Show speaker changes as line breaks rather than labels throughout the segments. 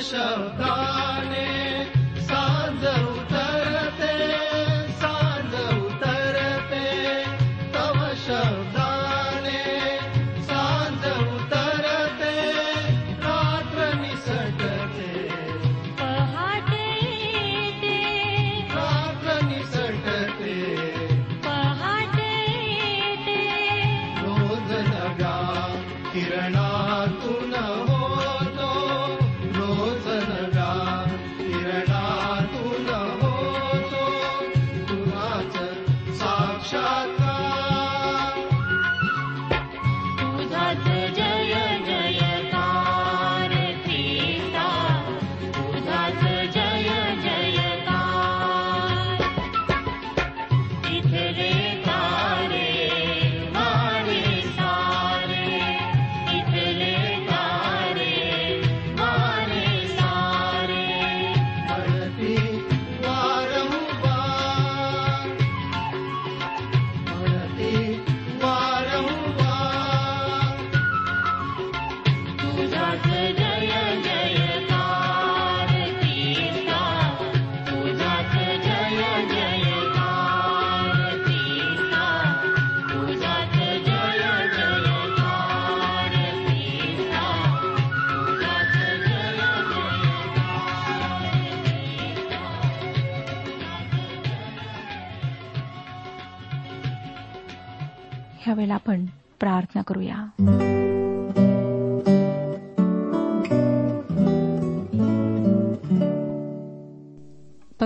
शब्दा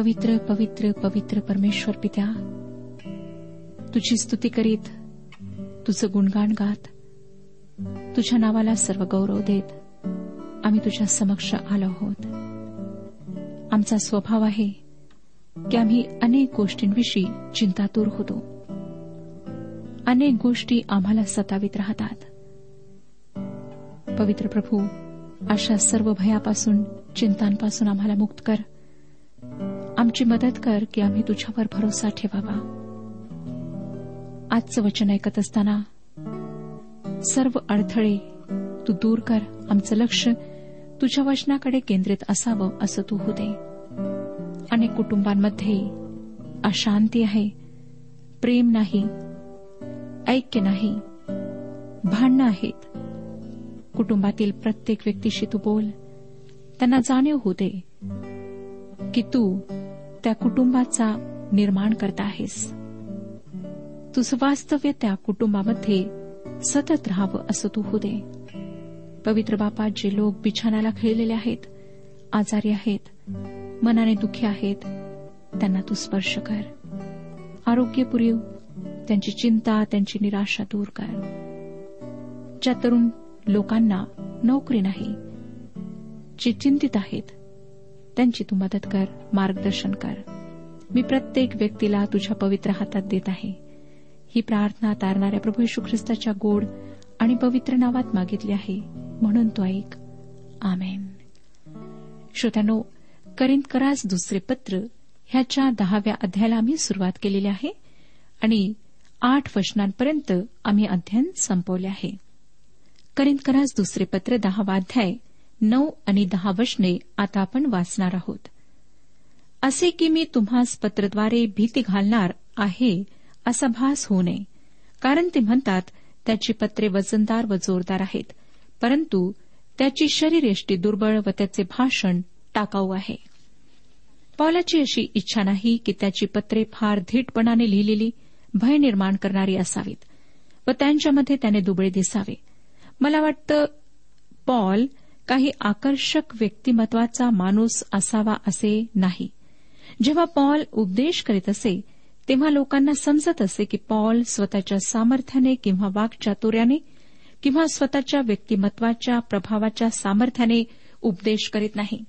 पवित्र पवित्र पवित्र परमेश्वर पित्या तुझी स्तुती करीत तुझं गुणगान गात तुझ्या नावाला सर्व गौरव देत आम्ही तुझ्या समक्ष आलो आहोत. आमचा स्वभाव आहे की आम्ही अनेक गोष्टींविषयी चिंतातूर होतो. अनेक गोष्टी आम्हाला सतावित राहतात.
पवित्र प्रभू अशा सर्व भयापासून चिंतांपासून आम्हाला मुक्त कर. आमची मदत कर की आम्ही तुझ्यावर भरोसा ठेवावा. आजचं वचन ऐकत असताना सर्व अडथळे तू दूर कर. आमचं लक्ष तुझ्या वचनाकडे केंद्रित असावं असं तू होते अनेक कुटुंबांमध्ये अशांती आहे. प्रेम नाही. ऐक्य नाही. भांडणं आहेत. कुटुंबातील प्रत्येक व्यक्तीशी तू बोल. त्यांना जाणीव होते की तू त्या कुटुंबाचा निर्माण करता आहेस. तुझं वास्तव्य त्या कुटुंबामध्ये सतत राहावं असं तू होऊ दे. पवित्र बापा जे लोक बिछानाला खेळलेले आहेत आजारी आहेत मनाने दुःखी आहेत त्यांना तू स्पर्श कर. आरोग्यपुरीव त्यांची चिंता त्यांची निराशा दूर कर. ज्या तरुण लोकांना नोकरी नाही जे चिंतित आहेत त्यांची तू मदत कर मार्गदर्शन कर. मी प्रत्येक व्यक्तीला तुझ्या पवित्र हातात देत आहे. ही प्रार्थना तारणाऱ्या प्रभू यशू ख्रिस्ताच्या गोड आणि पवित्र नावात मागितली आहे. म्हणून तो ऐक. आमेन. श्रोत्यानो करिंदकरास दुसरे पत्र ह्याच्या दहाव्या अध्यायाला आम्ही सुरुवात केलेली आहे आणि आठ वचनांपर्यंत आम्ही अध्ययन संपवले आहे. करिंदकरास दुसरे पत्र दहावा अध्याय नऊ आणि दहा वचने आता आपण वाचणार आहोत. असे की मी तुम्हास पत्रद्वारे भीती घालणार आहे असा भास होऊ नये. कारण ते म्हणतात त्याची पत्रे वजनदार व जोरदार आहेत परंतु त्याची शरीरयष्टी दुर्बळ व त्याचे भाषण टाकाऊ आहे. पौलाची अशी इच्छा नाही की त्याची पत्रे फार धीटपणाने लिहिलेली भय निर्माण करणारी असावीत व त्यांच्यामध्ये त्याने दुबळे दिसावे. मला वाटतं पॉल काही आकर्षक व्यक्तिमत्वाचा माणूस असावा असे नाही. जेव्हा पॉल उपदेश करीत असे तेव्हा लोकांना समजत असे की पॉल स्वतःच्या सामर्थ्याने किंवा वाकचातुर्याने किंवा स्वतःच्या व्यक्तिमत्वाच्या प्रभावाच्या सामर्थ्याने उपदेश करीत नाही.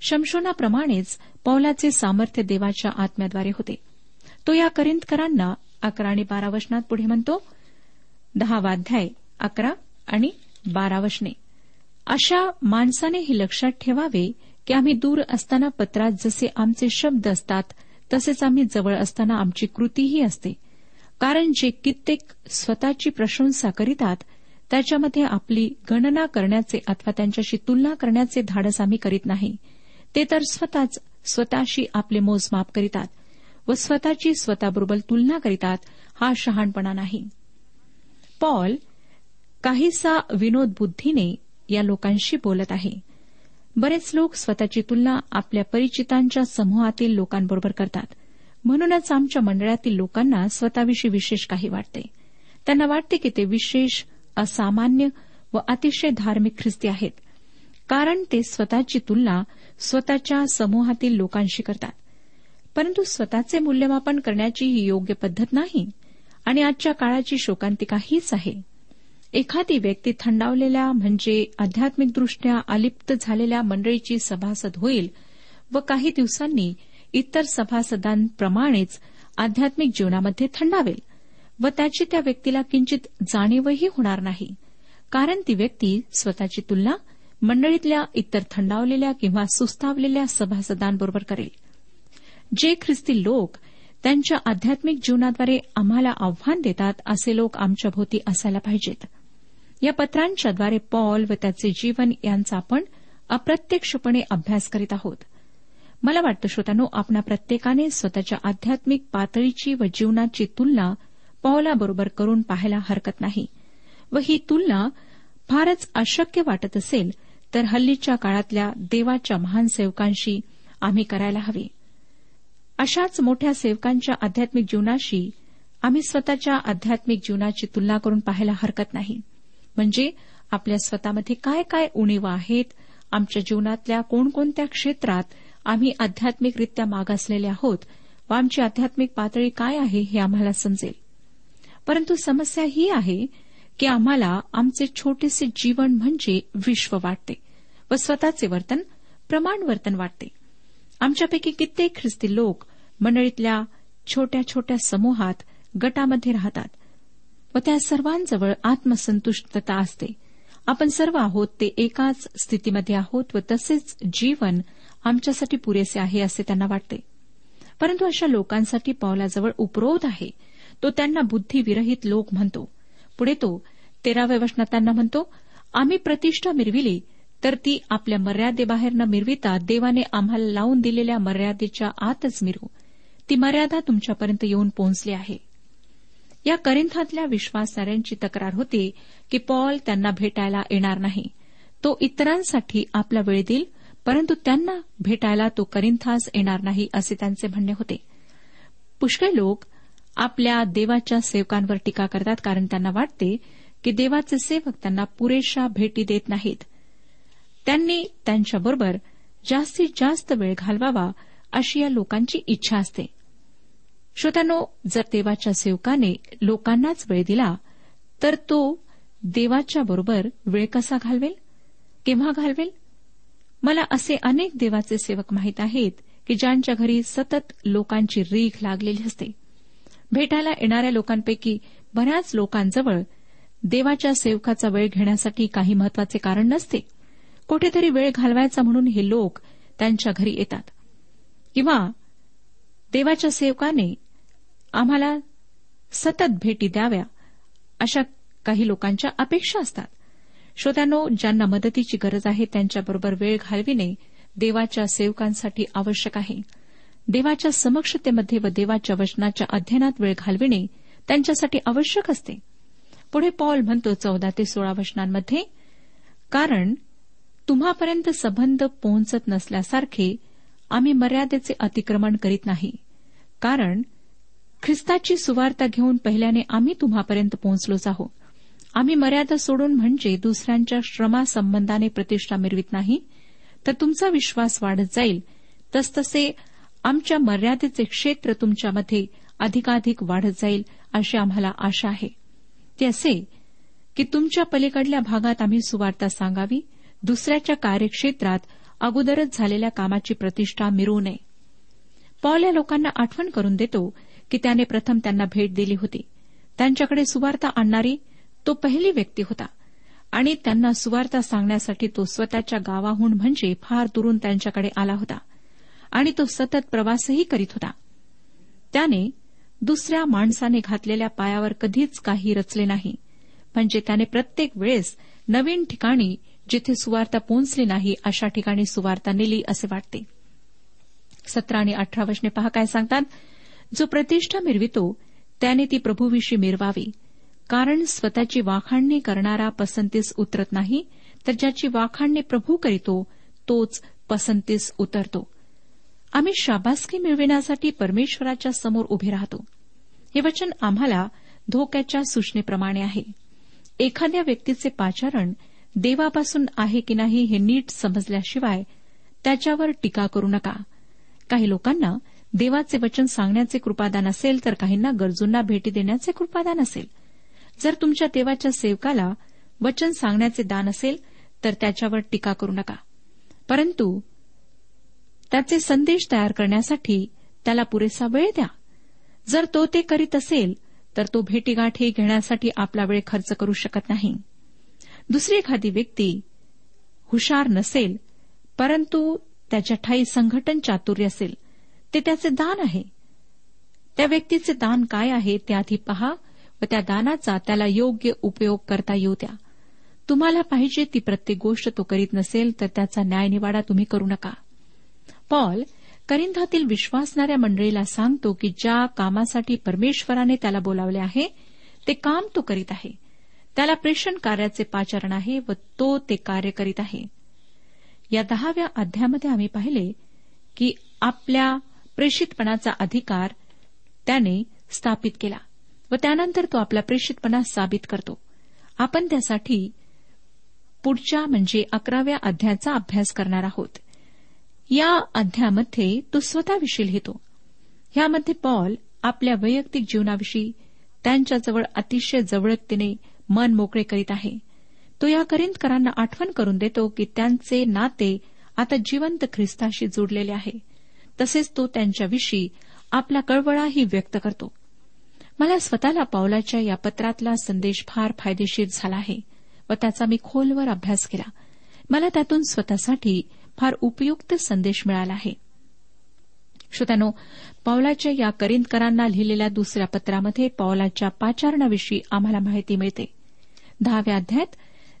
शमशोनाप्रमाणेच पौलाचे सामर्थ्य देवाच्या आत्म्याद्वारे होते. तो या करिंदकरांना अकरा आणि बारा वचनात पुढे म्हणतो दहावाध्याय अकरा आणि बारा वचने. अशा माणसाने हे लक्षात ठेवावे की आम्ही दूर असताना पत्रात जसे आमचे शब्द असतात तसेच आम्ही जवळ असताना आमची कृतीही असते. कारण जे कित्येक स्वतःची प्रशंसा करीतात त्याच्यामध्ये आपली गणना करण्याचे अथवा त्यांच्याशी तुलना करण्याचे धाडस आम्ही करीत नाही. ते तर स्वतःच स्वतःशी आपले मोजमाप करीतात व स्वतःची स्वतःबरोबर तुलना करीतात हा शहाणपणा नाही. पॉल काहीसा विनोद बुद्धीने या लोकांशी बोलत आहे. बरेच लोक स्वतःची तुलना आपल्या परिचितांच्या समूहातील लोकांबरोबर करतात. म्हणूनच आमच्या मंडळातील लोकांना स्वतःविषयी विशेष काही वाटते. त्यांना वाटते की ते विशेष असामान्य व अतिशय धार्मिक ख्रिस्ती आहेत. कारण ते स्वतःची तुलना स्वतःच्या समूहातील लोकांशी करतात. परंतु स्वतःचे मूल्यमापन करण्याची ही योग्य पद्धत नाही. आणि आजच्या काळाची शोकांतिका हीच आहे. एखादी व्यक्ती थंडावलेल्या म्हणजे आध्यात्मिकदृष्ट्या अलिप्त झालेल्या मंडळीची सभासद होईल व काही दिवसांनी इतर सभासदांप्रमाणेच आध्यात्मिक जीवनामध्ये थंडावेल व त्याची त्या व्यक्तीला किंचित जाणीवही होणार नाही. कारण ती व्यक्ती स्वतःची तुलना मंडळीतल्या इतर थंडावलेल्या किंवा सुस्तावलेल्या सभासदांबरोबर करेल. जे ख्रिस्ती लोक त्यांच्या आध्यात्मिक जीवनाद्वारे आम्हाला आव्हान देतात असे लोक आमच्या भोवती असायला पाहिजेत. या पत्रांच्याद्वारे पॉल व त्याचे जीवन यांचा आपण अप्रत्यक्षपणे अभ्यास करीत आहोत. मला वाटतं श्रोत्यानो आपणा प्रत्येकाने स्वतःच्या आध्यात्मिक पातळीची व जीवनाची तुलना पॉलाबरोबर करून पाहायला हरकत नाही. व ही तुलना फारच अशक्य वाटत असेल तर हल्लीच्या काळातल्या देवाच्या महान सेवकांशी आम्ही करायला हवी. अशाच मोठ्या सेवकांच्या आध्यात्मिक जीवनाशी आम्ही स्वतःच्या आध्यात्मिक जीवनाची तुलना करून पाहायला हरकत नाही. म्हणजे आपल्या स्वतःमध्ये काय काय उणीवा आहेत? आमच्या जीवनातल्या कोणकोणत्या क्षेत्रात आम्ही आध्यात्मिकरित्या मागासलेले आहोत? व आमची आध्यात्मिक पातळी काय आहे हे आम्हाला समजेल. परंतु समस्या ही आहे की आम्हाला आमचे छोटेसे जीवन म्हणजे विश्व वाटते व स्वतःचे वर्तन प्रमाण वर्तन वाटते. आमच्यापैकी कित्येक ख्रिस्ती लोक मंडळीतल्या छोट्या छोट्या समूहात गटामध्ये राहतात. व त्या सर्वांजवळ आत्मसंतुष्टता असते. आपण सर्व आहोत ते एकाच स्थितीमध्ये आहोत व तसेच जीवन आमच्यासाठी पुरेसे आहे असे त्यांना वाटते. परंतु अशा लोकांसाठी पावलाजवळ उपरोध आहे. तो त्यांना बुद्धिविरहित लोक म्हणतो. पुढे तो तेराव्या वचनात त्यांना म्हणतो आम्ही प्रतिष्ठा मिरविली तर ती आपल्या मर्यादेबाहेर न मिरविता देवाने आम्हाला लावून दिलेल्या मर्यादेच्या आतच मिरू. ती मर्यादा तुमच्यापर्यंत येऊन पोहोचली आहे. या करिंथातल्या विश्वासणाऱ्यांची तक्रार होती की पॉल त्यांना भेटायला येणार नाही. तो इतरांसाठी आपला वेळ देईल परंतु त्यांना भेटायला तो करिंथास येणार नाही असे त्यांचे म्हणणे होते. पुष्कळ लोक आपल्या देवाच्या सेवकांवर टीका करतात कारण त्यांना वाटते की देवाचे सेवक त्यांना पुरेशा भेटी देत नाहीत. त्यांनी त्यांच्याबरोबर जास्तीत जास्त वेळ घालवावा अशी या लोकांची इच्छा असते. श्रोत्यानो जर देवाच्या सेवकाने लोकांनाच वेळ दिला तर तो देवाच्या बरोबर वेळ कसा घालवेल? केव्हा घालवेल? मला असे अनेक देवाचे सेवक माहीत आहेत की ज्यांच्या घरी सतत लोकांची रीख लागलेली असते. भेटायला येणाऱ्या लोकांपैकी बऱ्याच लोकांजवळ देवाच्या सेवकाचा वेळ घेण्यासाठी काही महत्त्वाचे कारण नसते. कुठेतरी वेळ घालवायचा म्हणून हे लोक त्यांच्या घरी येतात. किंवा देवाच्या सेवकाने आम्हाला सतत भेटी द्याव्या अशा काही लोकांच्या अपेक्षा असतात. श्रोत्यानो ज्यांना मदतीची गरज आहे त्यांच्याबरोबर वेळ घालविणे देवाच्या सेवकांसाठी आवश्यक आहे. देवाच्या समक्षतेमध्ये व देवाच्या वचनाच्या अध्ययनात वेळ घालविणे त्यांच्यासाठी आवश्यक असते. पुढे पॉल म्हणतो चौदा ते सोळा वचनांमध्ये कारण तुम्हापर्यंत संबंध पोहोचत नसल्यासारखे आम्ही मर्यादेचे अतिक्रमण करीत नाही. कारण ख्रिस्ताची सुवार्ता घेऊन पहिल्याने आम्ही तुम्हापर्यंत पोहोचलोच आहोत. आम्ही मर्यादा सोडून म्हणजे दुसऱ्यांच्या श्रमासंबंधाने प्रतिष्ठा मिरवित नाही तर तुमचा विश्वास वाढत जाईल. तसतसे आमच्या मर्यादेचे क्षेत्र तुमच्यामध्ये अधिकाधिक वाढत जाईल अशी आम्हाला आशा आहे. ते असे की तुमच्या पलीकडल्या भागात आम्ही सुवार्ता सांगावी दुसऱ्याच्या कार्यक्षेत्रात अगोदरच झालेल्या कामाची प्रतिष्ठा मिरवू नये. पॉल या लोकांना आठवण करून देतो की त्याने प्रथम त्यांना भेट दिली होती. त्यांच्याकडे सुवार्ता आणणारी तो पहिली व्यक्ती होता आणि त्यांना सुवार्ता सांगण्यासाठी तो स्वतःच्या गावाहून म्हणजे फार दुरून त्यांच्याकडे आला होता आणि तो सतत प्रवासही करीत होता. त्याने दुसऱ्या माणसाने घातलेल्या पायावर कधीच काही रचले नाही. म्हणजे त्याने प्रत्येक वेळेस नवीन ठिकाणी जिथे सुवार्ता पोहोचली नाही अशा ठिकाणी सुवार्ता नेली असे वाटते. सतरा आणि अठरा वचने पहा काय सांगतात. जो प्रतिष्ठा मिरवितो त्याने ती प्रभूविषयी मिरवावी. कारण स्वतःची वाखाणणी करणारा पसंतीस उतरत नाही तर ज्याची वाखाणणी प्रभू करीतो तोच पसंतीस उतरतो. आम्ही शाबासकी मिळविण्यासाठी परमेश्वराच्या समोर उभे राहतो. हे वचन आम्हाला धोक्याच्या सूचनेप्रमाणे आहे. एखाद्या व्यक्तीचे पाचारण देवापासून आहे की नाही हे नीट समजल्याशिवाय त्याच्यावर टीका करू नका. काही लोकांना देवाचे वचन सांगण्याचे कृपादान असेल तर काहींना गरजूंना भेटी देण्याचे कृपादान असेल. जर तुमच्या देवाच्या सेवकाला वचन सांगण्याचे दान असेल तर त्याच्यावर टीका करू नका. परंतु त्याचे संदेश तयार करण्यासाठी त्याला पुरेसा वेळ द्या. जर तो ते करीत असेल तर तो भेटीगाठी घेण्यासाठी आपला वेळ खर्च करू शकत नाही. दुसरी एखादी व्यक्ती हुशार नसेल परंतु त्याच्या ठाई संघटन चातुर्य असेल ते त्याचे दान आहे. त्या व्यक्तीचे दान काय आहे ते आधी पहा व त्या दानाचा त्याला योग्य उपयोग करता येऊ द्या. तुम्हाला पाहिजे ती प्रत्येक गोष्ट तो करीत नसेल तर त्याचा न्यायनिवाडा तुम्ही करू नका. पॉल करिंधातील विश्वासणाऱ्या मंडळीला सांगतो की ज्या कामासाठी परमेश्वराने त्याला बोलावले आहे ते काम तो करीत आहे. त्याला प्रेषण कार्याचे पाचारण आहे व तो ते कार्य करीत आहे. या दहाव्या अध्यामध्ये आम्ही पाहिले की आपल्या प्रेषितपणाचा अधिकार त्याने स्थापित केला व त्यानंतर तो आपला प्रेषितपणा साबित करतो. आपण त्यासाठी पुढच्या म्हणजे अकराव्या अध्यायाचा अभ्यास करणार आहोत. या अध्यायामध्ये तो स्वतःविषयी लिहितो. यामध्ये पॉल आपल्या वैयक्तिक जीवनाविषयी त्यांच्याजवळ अतिशय जवळकतेने मन मोकळे करीत आहे. तो या करिंदकरांना आठवण करून देतो की त्यांचे नाते आता जिवंत ख्रिस्ताशी जोडलेले आहे. तसेच तो त्यांच्याविषयी आपला कळवळाही व्यक्त करतो. मला स्वतःला पावलाच्या या पत्रातला संदेश फार फायदेशीर झाला आहे व त्याचा मी खोलवर अभ्यास केला. मला त्यातून स्वतःसाठी फार उपयुक्त संदेश मिळाला आहे. श्रोत्यानो पावलाच्या या करिंदकरांना लिहिलेल्या दुसऱ्या पत्रामध्ये पावलाच्या पाचारणाविषयी आम्हाला माहिती मिळते. दहाव्या अध्यायात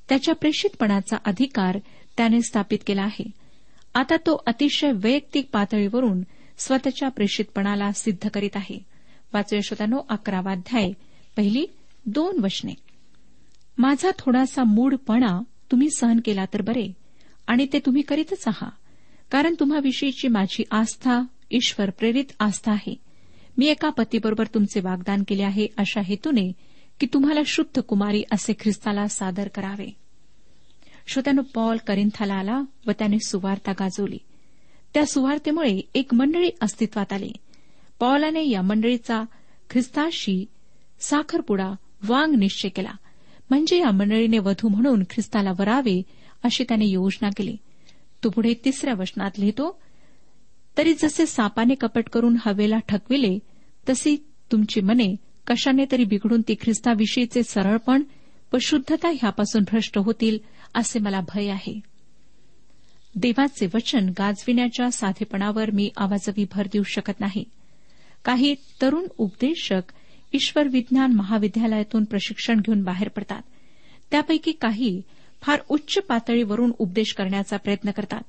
त्याच्या प्रेषितपणाचा अधिकार त्याने स्थापित केला आहे. आता तो अतिशय वैयक्तिक पातळीवरून स्वतःच्या प्रेषितपणाला सिद्ध करीत आहे. वाचूया श्रोत्यानो अकरावा अध्याय पहिली दोन वचने. माझा थोडासा मूढपणा तुम्ही सहन केला तर बरे आणि ते तुम्ही करीतच आहात कारण तुम्हाविषयीची माझी आस्था ईश्वर प्रेरित आस्था आहे. मी एका पतीबरोबर तुमचे वागदान केले आहे अशा हेतूने की तुम्हाला शुद्ध कुमारी असे ख्रिस्ताला सादर करावे. श्रोत्यानं पॉल करिंथाला आला व त्याने सुवार्ता गाजवली. त्या सुवार्तेमुळे एक मंडळी अस्तित्वात आली. पॉलाने या मंडळीचा ख्रिस्ताशी साखरपुडा वांग निश्चय केला. म्हणजे या मंडळीने वधू म्हणून ख्रिस्ताला वरावे अशी त्याने योजना केली. तो पुढे तिसऱ्या वचनात लिहितो तरी जसे सापाने कपट करून हवेला ठकविले तशी तुमची मने कशाने तरी बिघडून ती ख्रिस्ताविषयीचे सरळपण व शुद्धता ह्यापासून भ्रष्ट होतील असे मला भय आहे. देवाचे वचन गाजविण्याच्या साधेपणावर मी आवाजवी भर देऊ शकत नाही. काही तरुण उपदेशक ईश्वर विज्ञान महाविद्यालयातून प्रशिक्षण घेऊन बाहेर पडतात. त्यापैकी काही फार उच्च पातळीवरून उपदेश करण्याचा प्रयत्न करतात.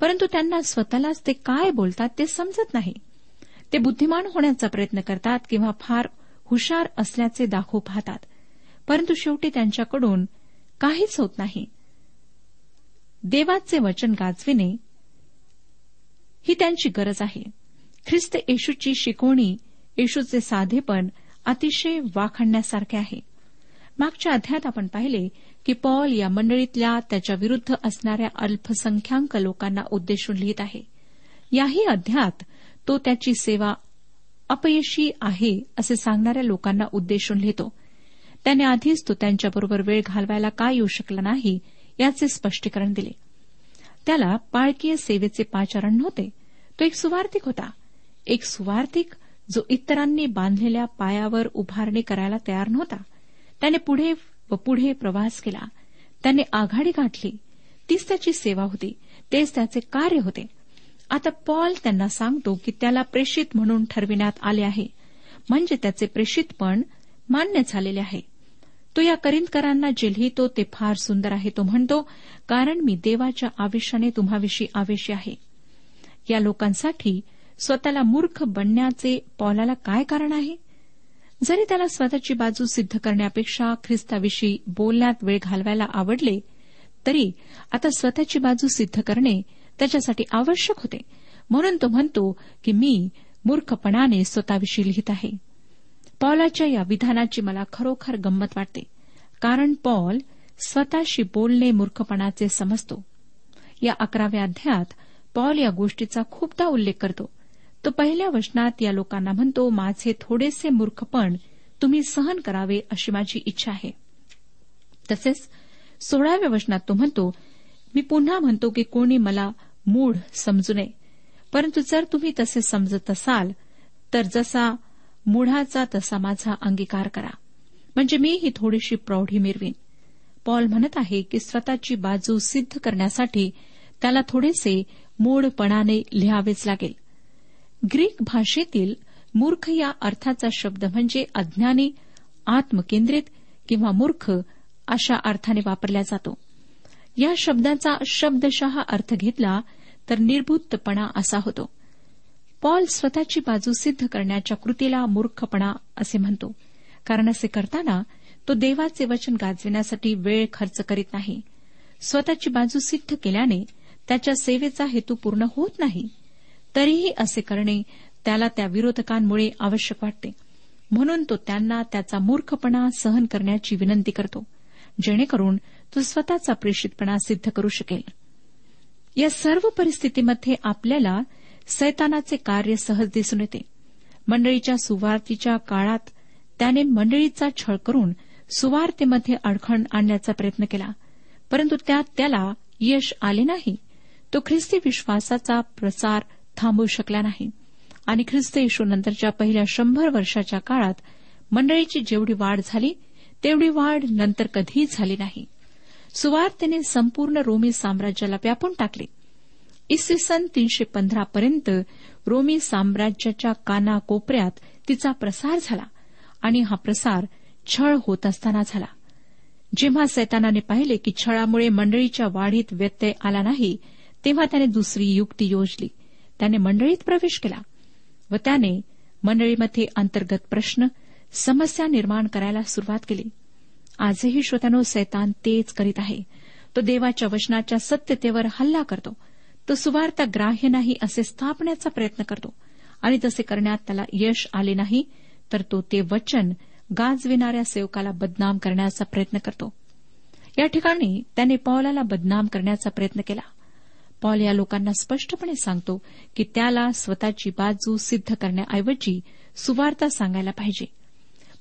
परंतु त्यांना स्वतःलाच ते काय बोलतात ते समजत नाही. ते बुद्धिमान होण्याचा प्रयत्न करतात किंवा फार हुशार असल्याचे दाखवू पाहतात. परंतु शेवटी त्यांच्याकडून काहीच होत नाही. देवाचे वचन गाजविणे ही त्यांची गरज आहे. ख्रिस्त येशूची शिकवणी येशूचे साधेपण अतिशय वाखाणण्यासारखे आहे. मागच्या अध्यात आपण पाहिले की पॉल या मंडळीतल्या त्याच्या विरुद्ध असणाऱ्या अल्पसंख्याक लोकांना उद्देशून लिहित आहे. याही अध्यात तो त्याची सेवा अपयशी आहे असे सांगणाऱ्या लोकांना उद्देशून लिहितो. त्याने आधीच तो त्यांच्याबरोबर वेळ घालवायला का येऊ शकला नाही याचे स्पष्टीकरण दिले. त्याला पाळकीय सेवेचे पाचारण नव्हते तो एक सुवार्थिक होता. एक सुवार्थिक जो इतरांनी बांधलेल्या पायावर उभारणी करायला तयार नव्हता. त्याने पुढे व पुढे प्रवास केला. त्याने आघाडी गाठली. तीच त्याची सेवा होती. तेच त्याचे कार्य होते. आता पॉल त्यांना सांगतो की त्याला प्रेषित म्हणून ठरविण्यात आले आहे. म्हणजे त्याचे प्रेषितपण मान्य झालेले आहे. तो या करिंदकरांना जे लिहितो ते फार सुंदर आहे तो म्हणतो कारण मी देवाच्या आवेशाने तुम्हाविषयी आवेशी आहे. या लोकांसाठी स्वतःला मूर्ख बनण्याचे पॉलाला काय कारण आहे? जरी त्याला स्वतःची बाजू सिद्ध करण्यापेक्षा ख्रिस्ताविषयी बोलण्यात वेळ घालवायला आवडले तरी आता स्वतःची बाजू सिद्ध करणे त्याच्यासाठी आवश्यक होते. म्हणून तो म्हणतो की मी मूर्खपणाने स्वतःविषयी लिहित आहे. पॉलाच्या या विधानाची मला खरोखर गंमत वाटते. कारण पॉल स्वतःशी बोलणे मूर्खपणाचे समजतो. या अकराव्या अध्यायात पॉल या गोष्टीचा खूपदा उल्लेख करतो. तो पहिल्या वचनात या लोकांना म्हणतो माझे थोडेसे मूर्खपण तुम्ही सहन करावे अशी माझी इच्छा आहे. तसेच सोळाव्या वचनात तो म्हणतो मी पुन्हा म्हणतो की कोणी मला मूढ समजू नये. परंतु जर तुम्ही तसे समजत असाल तर जसा मूढाचा तसा माझा अंगीकार करा. म्हणजे मी ही थोडीशी प्रौढी मिरवीन. पॉल म्हणत आहे की स्वतःची बाजू सिद्ध करण्यासाठी त्याला थोडेसे मूढपणाने लिहावेच लागेल. ग्रीक भाषेतील मूर्ख या अर्थाचा शब्द म्हणजे अज्ञानी आत्मकेंद्रित किंवा मूर्ख अशा अर्थाने वापरला जातो. या शब्दाचा शब्दशः अर्थ घेतला तर निर्भूतपणा असा होतो. पॉल स्वतःची बाजू सिद्ध करण्याच्या कृतीला मूर्खपणा असे म्हणतो. कारण असे करताना तो देवाचे वचन गाजविण्यासाठी वेळ खर्च करीत नाही. स्वतःची बाजू सिद्ध केल्याने त्याच्या सेवेचा हेतू पूर्ण होत नाही. तरीही असे करणे त्याला त्या विरोधकांमुळे आवश्यक वाटते. म्हणून तो त्यांना त्याचा मूर्खपणा सहन करण्याची विनंती करतो. जेणेकरून तो स्वतःचा प्रेषितपणा सिद्ध करू शकेल. या सर्व परिस्थितीमध्ये आपल्याला सैतानाचे कार्य सहज दिसून येते. मंडळीच्या सुवार्तीच्या काळात त्याने मंडळीचा छळ करून सुवार्तेमध्ये अडखण आणण्याचा प्रयत्न केला. परंतु त्यात त्याला यश आले नाही. तो ख्रिस्ती विश्वासाचा प्रसार थांबवू शकला नाही. आणि ख्रिस्त येशूनंतरच्या पहिल्या शंभर वर्षाच्या काळात मंडळीची जेवढी वाढ झाली तेवढी वाढ नंतर कधीही झाली नाही. सुवार्तेने संपूर्ण रोमी साम्राज्याला व्यापून टाकले. इसवी सन तीनशे पंधरा पर्यंत रोमी साम्राज्याच्या कानाकोपऱ्यात तिचा प्रसार झाला आणि हा प्रसार छळ होत असताना झाला. जेव्हा सैतानाने पाहिले की छळामुळे मंडळीच्या वाढीत व्यत्यय आला नाही तेव्हा त्याने दुसरी युक्ती योजली. त्याने मंडळीत प्रवेश केला व त्याने मंडळीमध्ये अंतर्गत प्रश्न समस्या निर्माण करायला सुरुवात केली. आजही श्रोत्यानो सैतान तेच करीत आहे. तो देवाच्या वचनाच्या सत्यतेवर हल्ला करतो. तो सुवार्ता ग्राह्य नाही असे स्थापण्याचा प्रयत्न करतो. आणि तसे करण्यात त्याला यश आले नाही तर तो ते वचन गाजविणाऱ्या सेवकाला बदनाम करण्याचा प्रयत्न करतो. या ठिकाणी त्याने पॉलाला बदनाम करण्याचा प्रयत्न केला. पॉल या लोकांना स्पष्टपणे सांगतो की त्याला स्वतःची बाजू सिद्ध करण्याऐवजी सुवार्ता सांगायला पाहिजे.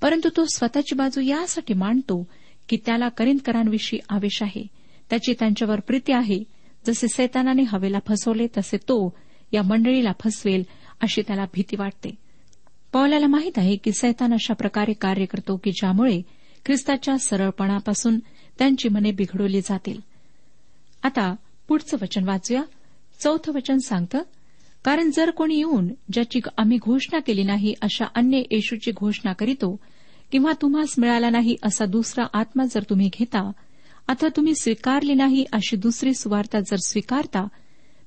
परंतु तो स्वतःची बाजू यासाठी मांडतो की त्याला करिंदकरांविषयी आवेश आहे. त्याची त्यांच्यावर प्रीती आहे. जसे सैतानाने हवेला फसवले तसे तो या मंडळीला फसवेल अशी त्याला भीती वाटते. पौलाला माहीत आहे की सैतान अशा प्रकारे कार्य करतो की ज्यामुळे ख्रिस्ताच्या सरळपणापासून त्यांची मने बिघडवली जातील. आता पुढचं वचन वाचूया. चौथं वचन सांगतं कारण जर कोणी येऊन ज्याची आम्ही घोषणा केली नाही अशा अन्य येशूची घोषणा करीतो किंवा तुम्हास मिळाला नाही असा दुसरा आत्मा जर तुम्ही घेता अथवा तुम्ही स्वीकारली नाही अशी दुसरी सुवार्ता जर स्वीकारता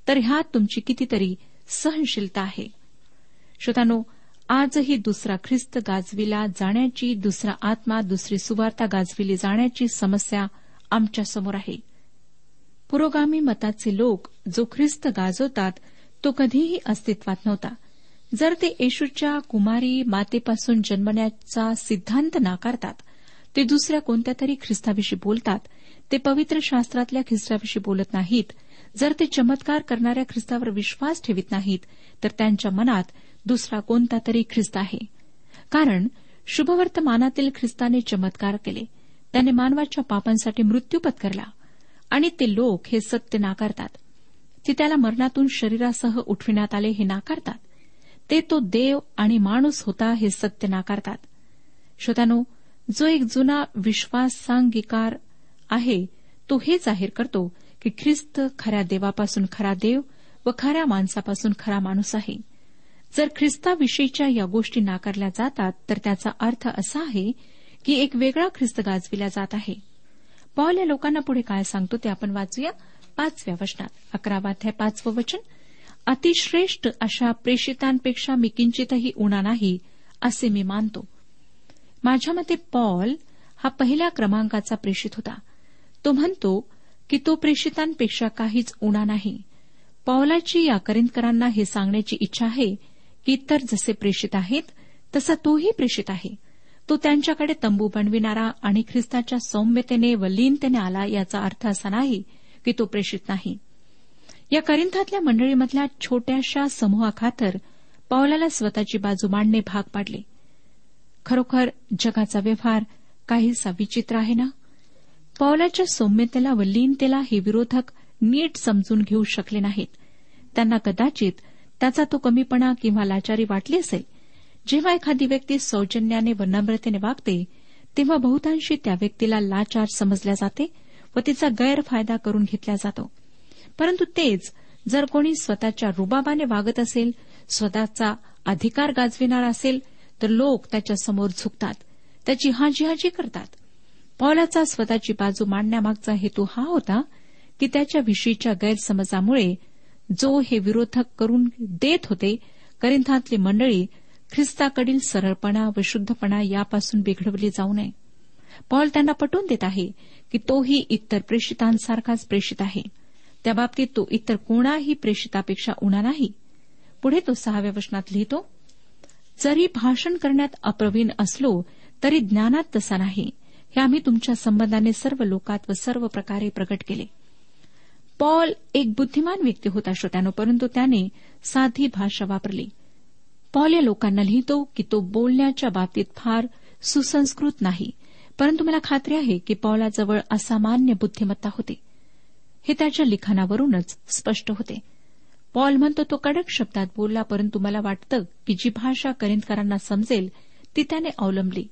तर ह्यात तुमची कितीतरी सहनशीलता आहे. श्रोतानो आजही दुसरा ख्रिस्त गाजविला जाण्याची दुसरा आत्मा दुसरी सुवार्ता गाजविली जाण्याची समस्या आमच्यासमोर आहे. पुरोगामी मताचे लोक जो ख्रिस्त गाजवतात तो कधीही अस्तित्वात नव्हता. जर ते येशूच्या कुमारी मातेपासून जन्मण्याचा सिद्धांत नाकारतात ते दुसऱ्या कोणत्या तरी ख्रिस्ताविषयी बोलतात ते पवित्र शास्त्रातल्या ख्रिस्ताविषयी बोलत नाहीत जर ते चमत्कार करणाऱ्या ख्रिस्तावर विश्वास ठेवित नाहीत तर त्यांच्या मनात दुसरा कोणता तरी ख्रिस्त आहे. कारण शुभवर्तमानातील ख्रिस्ताने चमत्कार केले त्याने मानवाच्या पापांसाठी मृत्यू पत्करला आणि ते लोक हे सत्य नाकारतात. ते त्याला मरणातून शरीरासह उठविण्यात आले हे नाकारतात. ते तो देव आणि माणूस होता हे सत्य नाकारतात. श्रोत्यानो जो एक जुना विश्वासांगीकार आहे तो हे जाहीर करतो की ख्रिस्त खऱ्या देवापासून खरा देव व खऱ्या माणसापासून खरा माणूस आहे. जर ख्रिस्ताविषयीच्या या गोष्टी नाकारल्या जातात तर त्याचा अर्थ असा आहे की एक वेगळा ख्रिस्त गाजविला जात आहे. पॉल या लोकांना पुढे काय सांगतो ते आपण वाचूया. पाचव्या वचनात अकरावाध्याय पाचवं वचन अतिश्रेष्ठ अशा प्रेषितांपेक्षा मी किंचितही उणा नाही असे मी मानतो. माझ्या मते पॉल हा पहिल्या क्रमांकाचा प्रेषित होता. तो म्हणतो की तो प्रेषितांपेक्षा काहीच उणा नाही. पॉलाची या करिंदकरांना हे सांगण्याची इच्छा आहे की इतर जसे प्रेषित आहेत तसा तोही प्रेषित आहे. तो त्यांच्याकडे तंबू बनविणारा आणि ख्रिस्ताच्या सौम्यतेने व लीनतेने आला याचा अर्थ असा नाही की तो प्रेषित नाही. या करिंथातल्या मंडळीमधल्या छोट्याशा समूहाखातर पावलाला स्वतःची बाजू मांडणे भाग पाडले. खरोखर जगाचा व्यवहार काहीसा विचित्र आहे ना? पावलाच्या सौम्यतेला व लीनतेला हे विरोधक नीट समजून घेऊ शकले नाहीत. त्यांना कदाचित त्याचा तो कमीपणा किंवा लाचारी वाटली असेल. जेव्हा एखादी व्यक्ती सौजन्याने व नम्रतेने वागते तेव्हा बहुतांशी त्या व्यक्तीला लाचार समजल्या जाते व तिचा गैरफायदा करून घेतला जातो. परंतु तेच जर कोणी स्वतःच्या रुबाबाने वागत असेल स्वतःचा अधिकार गाजविणार असेल तर लोक त्याच्यासमोर झुकतात. त्याची हाजीहाजी करतात. पौलाचा स्वतःची बाजू मांडण्यामागचा हेतू हा होता की त्याच्याविषयीच्या गैरसमजामुळे जो हे विरोधक करून देत होते करिंथातली मंडळी ख्रिस्ताकडील सरळपणा व शुद्धपणा यापासून बिघडवली जाऊ नये. पॉल त्यांना पटवून देत आहे की तोही इतर प्रेषितांसारखाच प्रेषित आहे. त्याबाबतीत तो इतर कोणाही प्रेषितापेक्षा उणा नाही. पुढे तो सहाव्या वचनात लिहितो जरी भाषण करण्यात अप्रवीण असलो तरी ज्ञानात तसा नाही. हे आम्ही तुमच्या संबंधाने सर्व लोकात व सर्व प्रकारे प्रकट केले. पॉल एक बुद्धिमान व्यक्ती होता श्रोत्यानो परंतु त्याने साधी भाषा वापरली. पॉल या लोकांना लिहितो की तो बोलण्याच्या बाबतीत फार सुसंस्कृत नाही. परंतु मला खात्री आहे की पॉलाजवळ असामान्य बुद्धिमत्ता होती. हे त्याच्या लिखाणावरूनच स्पष्ट होते. पॉल म्हणतो तो कडक शब्दात बोलला परंतु मला वाटतं की जी भाषा करिंदकरांना समजेल ती त्याने अवलंबली.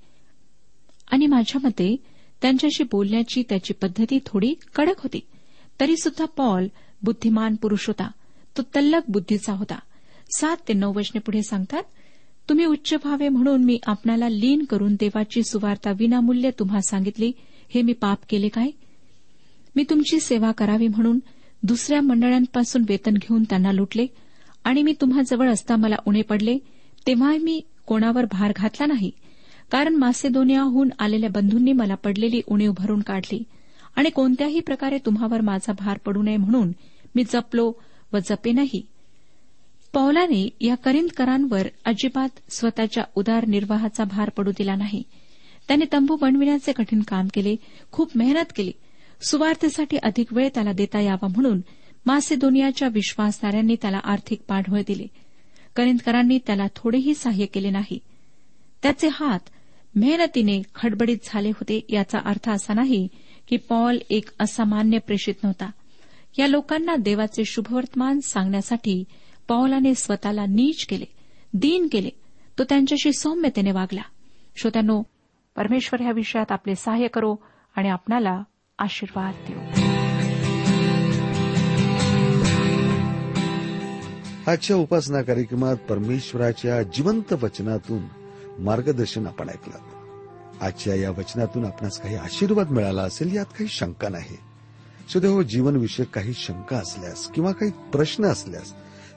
आणि माझ्या मते त्यांच्याशी बोलण्याची त्याची पद्धती थोडी कडक होती. तरी सुद्धा पॉल बुद्धिमान पुरुष होता. तो तल्लक बुद्धीचा होता. सात ते नऊ वचने पुढे सांगतात तुम्ही उच्च व्हावे म्हणून मी आपणाला लीन करून देवाची सुवार्ता विनामूल्य तुम्हा सांगितली हे मी पाप केले काय? मी तुमची सेवा करावी म्हणून दुसऱ्या मंडळांपासून वेतन घेऊन त्यांना लुटले आणि मी तुम्हाजवळ असता मला उणे पडले तेव्हा मी कोणावर भार घातला नाही. कारण मासेदोनियाहून आलेल्या बंधूंनी मला पडलेली उणीव भरून काढली आणि कोणत्याही प्रकारे तुम्हावर माझा भार पडू नये म्हणून मी जपलो व जपेनही पौलाने या करिंदकरांवर अजिबात स्वतःच्या उदारनिर्वाहाचा भार पडू दिला नाही. त्याने तंबू बनविण्याचे कठीण काम केले खूप मेहनत केली. सुवार्थेसाठी अधिक वेळ त्याला देता यावा म्हणून मासेदोनियाच्या विश्वासणाऱ्यांनी त्याला आर्थिक पाठबळ दिले. करिंदकरांनी त्याला थोडेही सहाय्य केले नाही. त्याचे हात मेहनतीने खडबडीत झाले होते याचा अर्थ असा नाही की पॉल एक असामान्य प्रेषित नव्हता. या लोकांना देवाचे शुभवर्तमान सांगण्यासाठी पौलाने स्वतःला नीच केले दीन केले. तो त्यांच्याशी सौम्यतेने वागला. श्रोत्यानो परमेश्वर ह्या विषयात आपले सहाय्य करो आणि आपणाला आशीर्वाद देऊ.
आजच्या उपासना कार्यक्रमात परमेश्वराच्या जिवंत वचनातून मार्गदर्शन आपण ऐकलं. आजच्या या वचनातून आपणास काही आशीर्वाद मिळाला असेल यात काही शंका नाही. सुदैव हो, जीवनविषयक काही शंका असल्यास किंवा काही प्रश्न असल्यास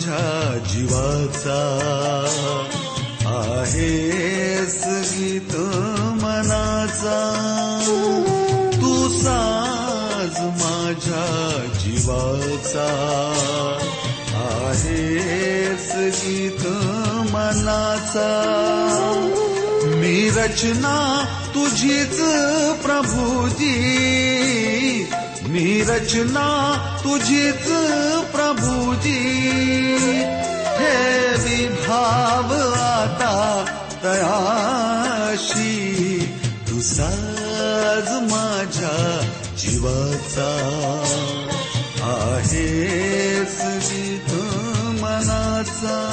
माझ्या जीवाचा आहे गीत मनाचा. तू साज माझ्या जीवाचा आहेस गीत मनाचा. मी रचना तुझीच प्रभुजी. मी रचना तुझीच प्रभुजी हे विभाव आता तयाशी तू साज माझ्या जीवाचा आहेस गीत मनाचा.